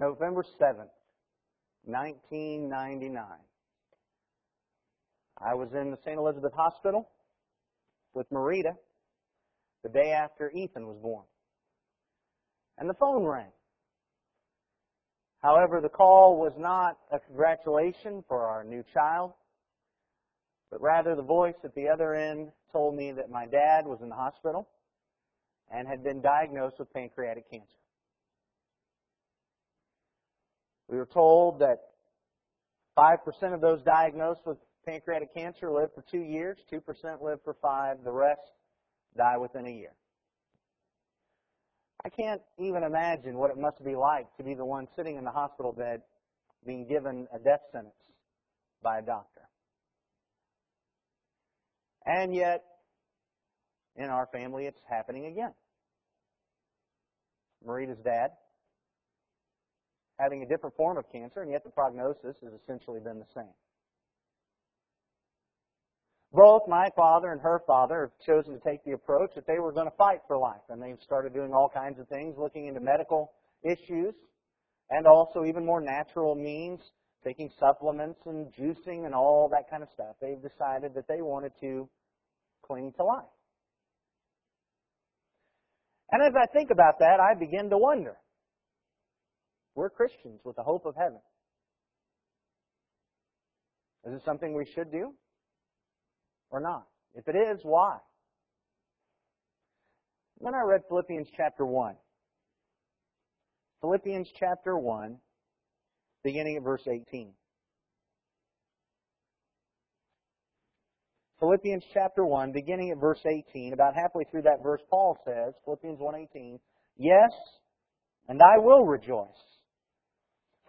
November 7th, 1999. I was in the St. Elizabeth Hospital with Marita the day after Ethan was born. And the phone rang. However, the call was not a congratulation for our new child, but rather the voice at the other end told me that my dad was in the hospital and had been diagnosed with pancreatic cancer. We were told that 5% of those diagnosed with pancreatic cancer live for two years, 2% live for five, the rest die within a year. I can't even imagine what it must be like to be the one sitting in the hospital bed being given a death sentence by a doctor. And yet, in our family, it's happening again. Marita's dad having a different form of cancer, and yet the prognosis has essentially been the same. Both my father and her father have chosen to take the approach that they were going to fight for life, and they've started doing all kinds of things, looking into medical issues, and also even more natural means, taking supplements and juicing and all that kind of stuff. They've decided that they wanted to cling to life. And as I think about that, I begin to wonder. We're Christians with the hope of heaven. Is it something we should do? or not? If it is, why? Then I read Philippians chapter 1. Philippians chapter 1, beginning at verse 18. Philippians chapter 1, beginning at verse 18, about halfway through that verse, Paul says, Philippians 1.18, Yes, and I will rejoice.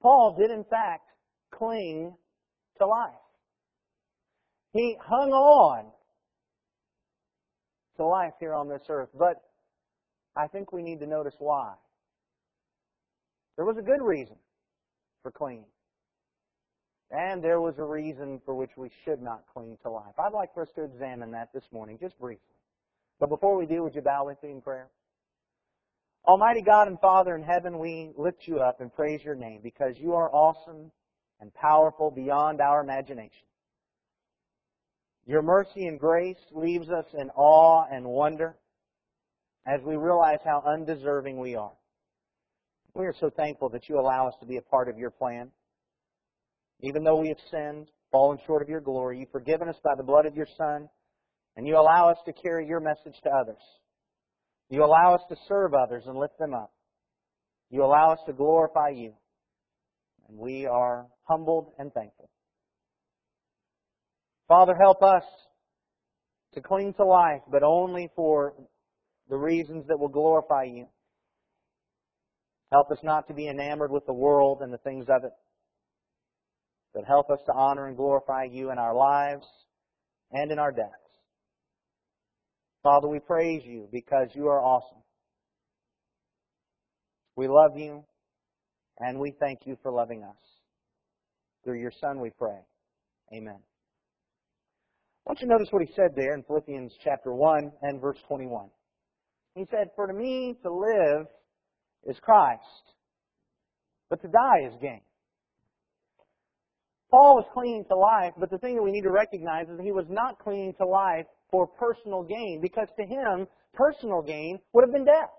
Paul did in fact cling to life. He hung on to life here on this earth, but I think we need to notice why. There was a good reason for clinging. And there was a reason for which we should not cling to life. I'd like for us to examine that this morning, just briefly. But before we do, would you bow with me in prayer? Almighty God and Father in heaven, we lift you up and praise your name because you are awesome and powerful beyond our imagination. Your mercy and grace leaves us in awe and wonder as we realize how undeserving we are. We are so thankful that you allow us to be a part of your plan. Even though we have sinned, fallen short of your glory, you've forgiven us by the blood of your Son, and you allow us to carry your message to others. You allow us to serve others and lift them up. You allow us to glorify you. And we are humbled and thankful. Father, help us to cling to life, but only for the reasons that will glorify you. Help us not to be enamored with the world and the things of it, but help us to honor and glorify you in our lives and in our deaths. Father, we praise you because you are awesome. We love you, and we thank you for loving us. Through your Son we pray. Amen. I want you to notice what he said there in Philippians chapter 1 and verse 21. He said, For to me to live is Christ, but to die is gain. Paul was clinging to life, but the thing that we need to recognize is that he was not clinging to life for personal gain, because to him, personal gain would have been death.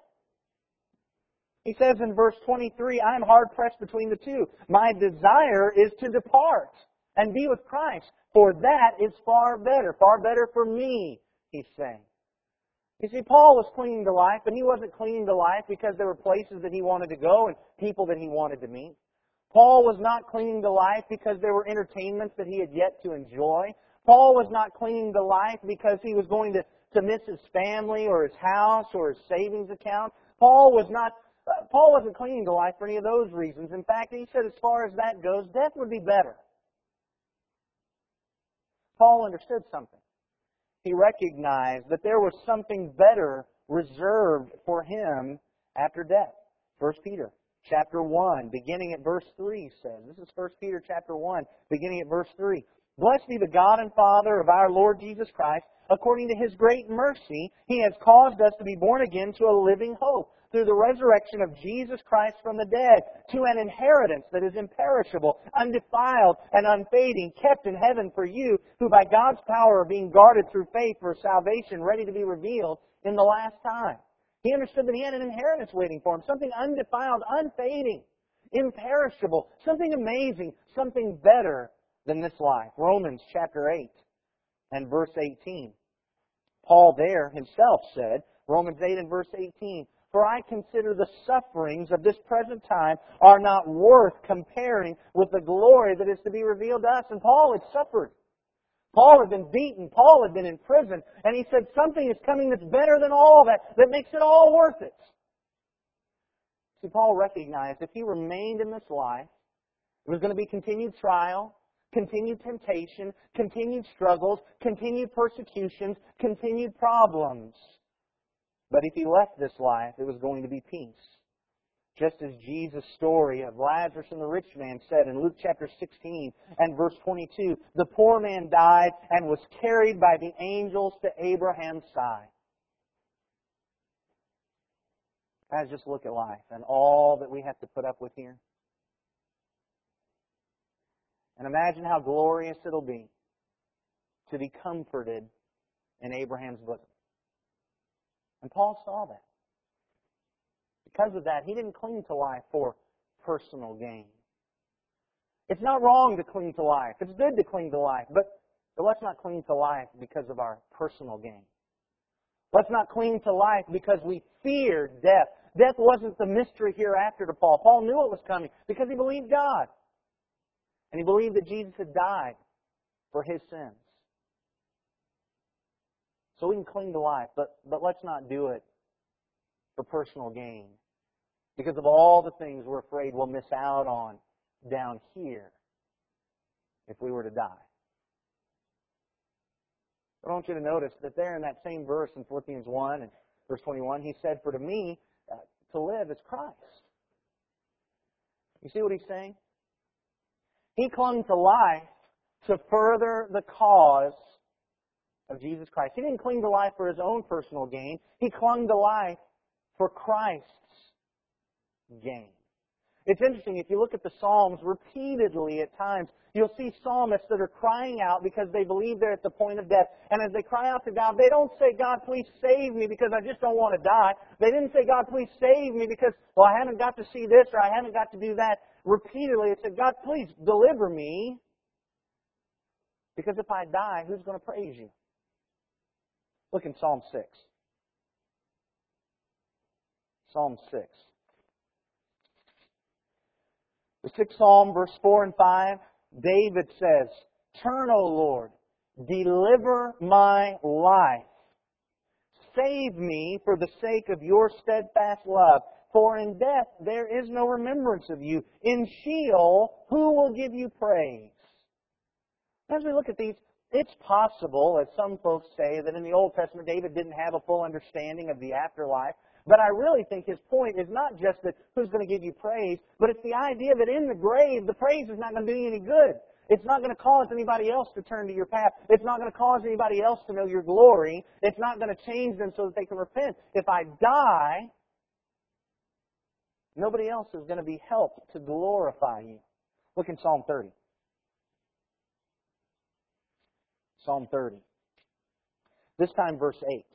He says in verse 23, I am hard pressed between the two. My desire is to depart and be with Christ, for that is far better, far better for me, he's saying. You see, Paul was clinging to life, but he wasn't clinging to life because there were places that he wanted to go and people that he wanted to meet. Paul was not clinging to life because there were entertainments that he had yet to enjoy. Paul was not clinging to life because he was going to, to miss his family or his house or his savings account. Paul was not uh, Paul wasn't clinging to life for any of those reasons. In fact, he said as far as that goes, death would be better. Paul understood something. He recognized that there was something better reserved for him after death. 1 Peter chapter 1, beginning at verse 3 says, this is 1 Peter chapter 1, beginning at verse 3. Blessed be the God and Father of our Lord Jesus Christ. According to His great mercy, He has caused us to be born again to a living hope through the resurrection of Jesus Christ from the dead to an inheritance that is imperishable, undefiled, and unfading, kept in heaven for you, who by God's power are being guarded through faith for salvation ready to be revealed in the last time. He understood that he had an inheritance waiting for him, something undefiled, unfading, imperishable, something amazing, something better than this life. Romans chapter 8 and verse 18. Paul there himself said, Romans 8 and verse 18, For I consider the sufferings of this present time are not worth comparing with the glory that is to be revealed to us. And Paul had suffered. Paul had been beaten. Paul had been in prison. And he said, something is coming that's better than all that, that makes it all worth it. See, Paul recognized if he remained in this life, it was going to be continued trial, continued temptation, continued struggles, continued persecutions, continued problems. But if he left this life, it was going to be peace. Just as Jesus' story of Lazarus and the rich man said in Luke chapter 16 and verse 22, the poor man died and was carried by the angels to Abraham's side. Guys, just look at life and all that we have to put up with here. And imagine how glorious it'll be to be comforted in Abraham's bosom. And Paul saw that. Because of that, he didn't cling to life for personal gain. It's not wrong to cling to life. It's good to cling to life, but, but let's not cling to life because of our personal gain. Let's not cling to life because we fear death. Death wasn't the mystery hereafter to Paul. Paul knew it was coming because he believed God. And he believed that Jesus had died for his sins. So we can cling to life, but, but let's not do it for personal gain. Because of all the things we're afraid we'll miss out on down here if we were to die. I want you to notice that there in that same verse in Philippians 1 and verse 21, he said, For to me, uh, to live is Christ. You see what he's saying? He clung to life to further the cause of Jesus Christ. He didn't cling to life for his own personal gain. He clung to life for Christ's gain. It's interesting, if you look at the Psalms repeatedly at times, you'll see psalmists that are crying out because they believe they're at the point of death. And as they cry out to God, they don't say, God, please save me because I just don't want to die. They didn't say, God, please save me because, well, I haven't got to see this or I haven't got to do that repeatedly it said, God, please deliver me. Because if I die, who's going to praise you? Look in Psalm 6. Psalm 6. The sixth Psalm, verse 4 and 5, David says, Turn, O Lord, deliver my life. Save me for the sake of your steadfast love. For in death there is no remembrance of you. In Sheol, who will give you praise? As we look at these, it's possible, as some folks say, that in the Old Testament David didn't have a full understanding of the afterlife. But I really think his point is not just that who's going to give you praise, but it's the idea that in the grave, the praise is not going to do you any good. It's not going to cause anybody else to turn to your path. It's not going to cause anybody else to know your glory. It's not going to change them so that they can repent. If I die, Nobody else is going to be helped to glorify you. Look in Psalm 30. Psalm 30. This time verse 8.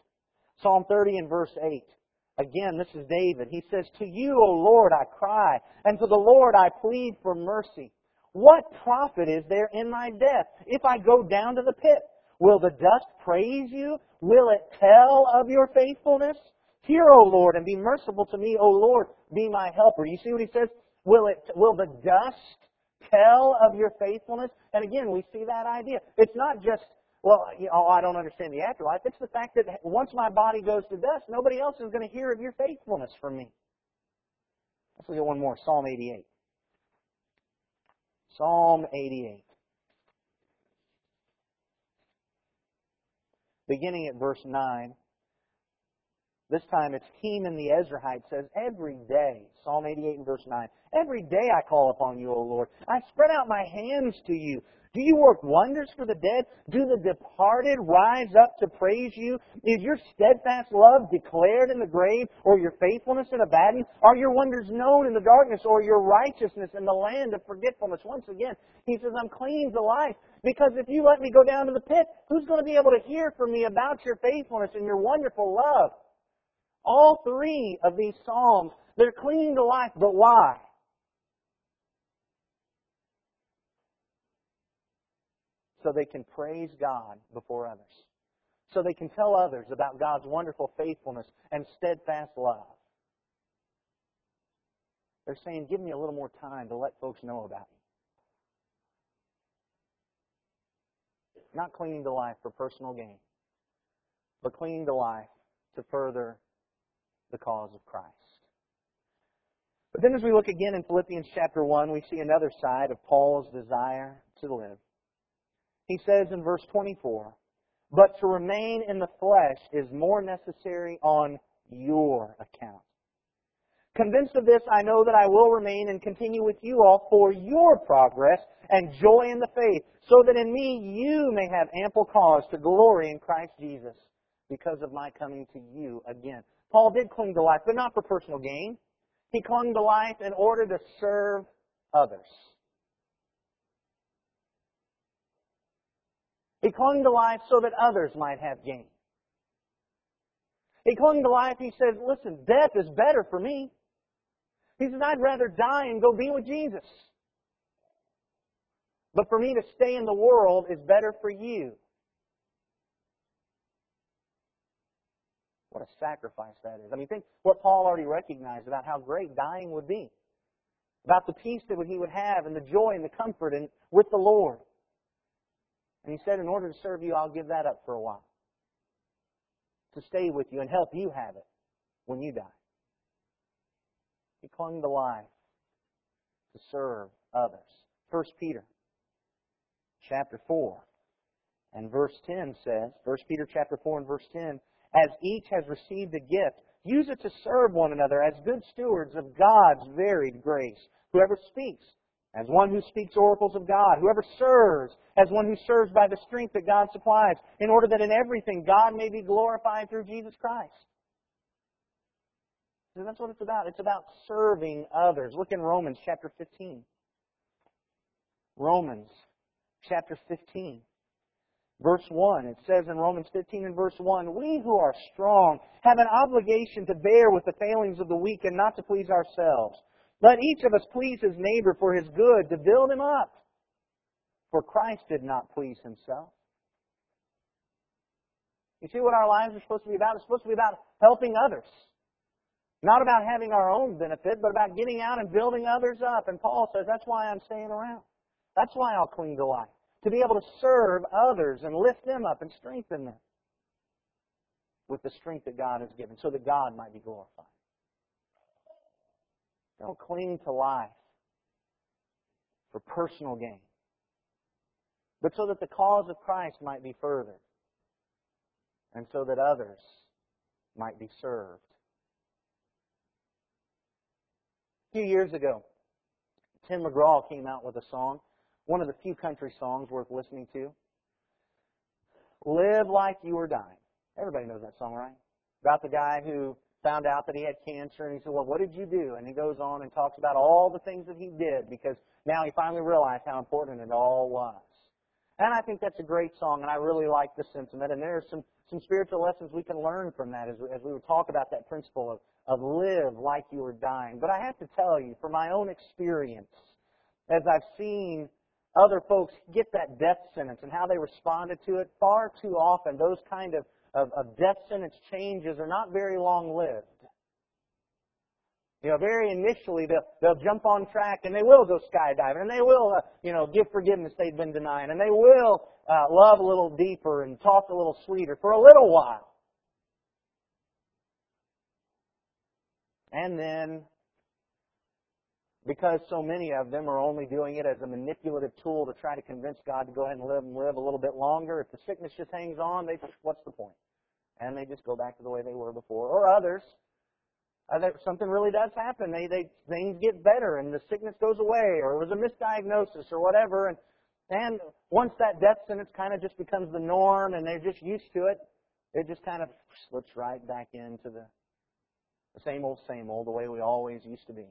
Psalm 30 and verse 8. Again, this is David. He says, To you, O Lord, I cry, and to the Lord I plead for mercy. What profit is there in my death if I go down to the pit? Will the dust praise you? Will it tell of your faithfulness? Hear, O Lord, and be merciful to me, O Lord, be my helper. You see what he says? Will it, will the dust tell of your faithfulness? And again, we see that idea. It's not just, well, you oh, know, I don't understand the afterlife. It's the fact that once my body goes to dust, nobody else is going to hear of your faithfulness from me. Let's look at one more. Psalm 88. Psalm 88. Beginning at verse 9. This time it's Heman the Ezraite says, Every day, Psalm 88 and verse 9, Every day I call upon you, O Lord. I spread out my hands to you. Do you work wonders for the dead? Do the departed rise up to praise you? Is your steadfast love declared in the grave, or your faithfulness in Abaddon Are your wonders known in the darkness, or your righteousness in the land of forgetfulness? Once again, he says, I'm clinging to life, because if you let me go down to the pit, who's going to be able to hear from me about your faithfulness and your wonderful love? All three of these Psalms, they're clinging to life, but why? So they can praise God before others. So they can tell others about God's wonderful faithfulness and steadfast love. They're saying, give me a little more time to let folks know about you. Not clinging to life for personal gain, but clinging to life to further the cause of Christ. But then as we look again in Philippians chapter 1, we see another side of Paul's desire to live. He says in verse 24, But to remain in the flesh is more necessary on your account. Convinced of this, I know that I will remain and continue with you all for your progress and joy in the faith, so that in me you may have ample cause to glory in Christ Jesus because of my coming to you again. Paul did cling to life, but not for personal gain. He clung to life in order to serve others. He clung to life so that others might have gain. He clung to life, he said, listen, death is better for me. He says, I'd rather die and go be with Jesus. But for me to stay in the world is better for you. What a sacrifice that is. I mean, think what Paul already recognized about how great dying would be, about the peace that he would have, and the joy and the comfort and with the Lord. And he said, in order to serve you, I'll give that up for a while. To stay with you and help you have it when you die. He clung to life to serve others. 1 Peter chapter 4 and verse 10 says, 1 Peter chapter 4 and verse 10, as each has received a gift, use it to serve one another as good stewards of God's varied grace. Whoever speaks, as one who speaks oracles of God. Whoever serves, as one who serves by the strength that God supplies, in order that in everything God may be glorified through Jesus Christ. So that's what it's about. It's about serving others. Look in Romans chapter 15. Romans chapter 15. Verse 1, it says in Romans 15 and verse 1, We who are strong have an obligation to bear with the failings of the weak and not to please ourselves. Let each of us please his neighbor for his good, to build him up. For Christ did not please himself. You see what our lives are supposed to be about? It's supposed to be about helping others. Not about having our own benefit, but about getting out and building others up. And Paul says, that's why I'm staying around. That's why I'll cling to life to be able to serve others and lift them up and strengthen them with the strength that God has given so that God might be glorified. Don't cling to life for personal gain, but so that the cause of Christ might be furthered and so that others might be served. A few years ago, Tim McGraw came out with a song one of the few country songs worth listening to. Live like you are dying. Everybody knows that song, right? About the guy who found out that he had cancer and he said, well, what did you do? And he goes on and talks about all the things that he did because now he finally realized how important it all was. And I think that's a great song, and I really like the sentiment. And there are some, some spiritual lessons we can learn from that as, as we would talk about that principle of, of live like you are dying. But I have to tell you, from my own experience, as I've seen other folks get that death sentence and how they responded to it, far too often those kind of, of, of death sentence changes are not very long lived. You know, very initially they'll, they'll jump on track and they will go skydiving and they will, uh, you know, give forgiveness they've been denying and they will uh, love a little deeper and talk a little sweeter for a little while. And then because so many of them are only doing it as a manipulative tool to try to convince God to go ahead and live and live a little bit longer. If the sickness just hangs on, they just, what's the point? And they just go back to the way they were before. Or others, uh, that something really does happen. They, they, things get better and the sickness goes away or it was a misdiagnosis or whatever. And, and once that death sentence kind of just becomes the norm and they're just used to it, it just kind of slips right back into the, the same old, same old, the way we always used to be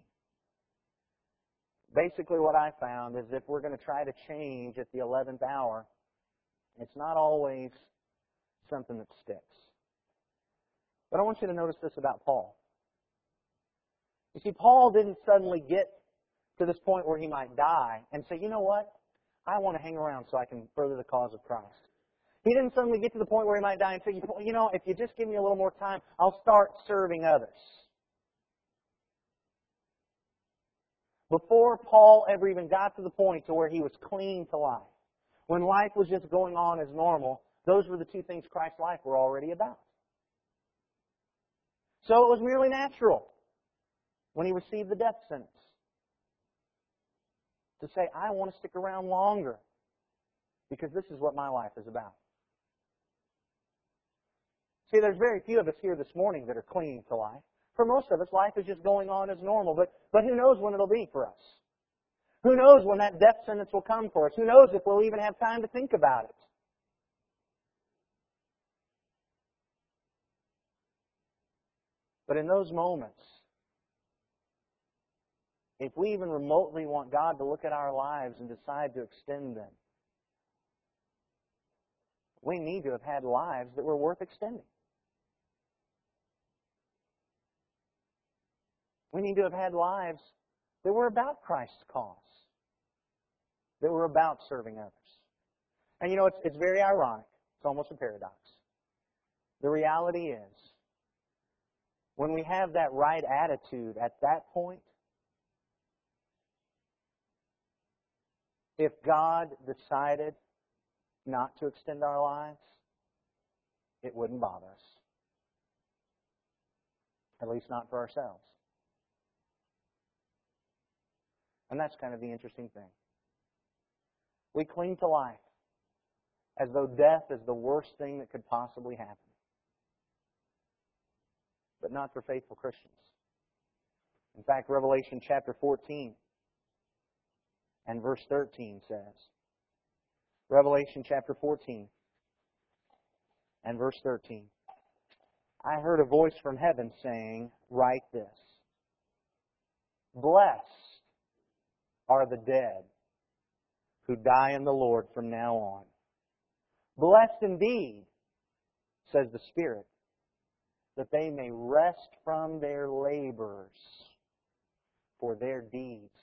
basically what I found is if we're going to try to change at the 11th hour, it's not always something that sticks. But I want you to notice this about Paul. You see, Paul didn't suddenly get to this point where he might die and say, you know what? I want to hang around so I can further the cause of Christ. He didn't suddenly get to the point where he might die and say, you know, if you just give me a little more time, I'll start serving others. Before Paul ever even got to the point to where he was clinging to life, when life was just going on as normal, those were the two things Christ's life were already about. So it was merely natural when he received the death sentence to say, I want to stick around longer because this is what my life is about. See, there's very few of us here this morning that are clinging to life. For most of us, life is just going on as normal, but, but who knows when it'll be for us? Who knows when that death sentence will come for us? Who knows if we'll even have time to think about it? But in those moments, if we even remotely want God to look at our lives and decide to extend them, we need to have had lives that were worth extending. We need to have had lives that were about Christ's cause, that were about serving others. And you know, it's, it's very ironic. It's almost a paradox. The reality is, when we have that right attitude at that point, if God decided not to extend our lives, it wouldn't bother us. At least not for ourselves. And that's kind of the interesting thing. We cling to life as though death is the worst thing that could possibly happen. But not for faithful Christians. In fact, Revelation chapter 14 and verse 13 says, Revelation chapter 14 and verse 13. I heard a voice from heaven saying, Write this. Blessed are the dead who die in the Lord from now on. Blessed indeed, says the Spirit, that they may rest from their labors, for their deeds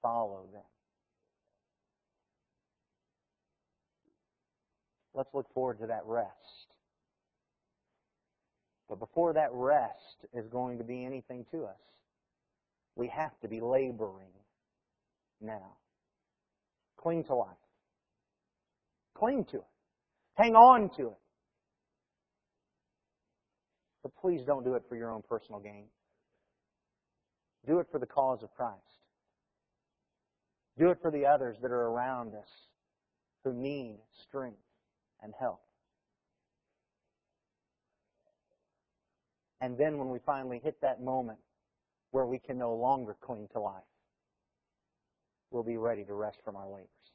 follow them. Let's look forward to that rest. But before that rest is going to be anything to us, we have to be laboring now. Cling to life. Cling to it. Hang on to it. But please don't do it for your own personal gain. Do it for the cause of Christ. Do it for the others that are around us who need strength and help. And then when we finally hit that moment where we can no longer cling to life, we'll be ready to rest from our labors.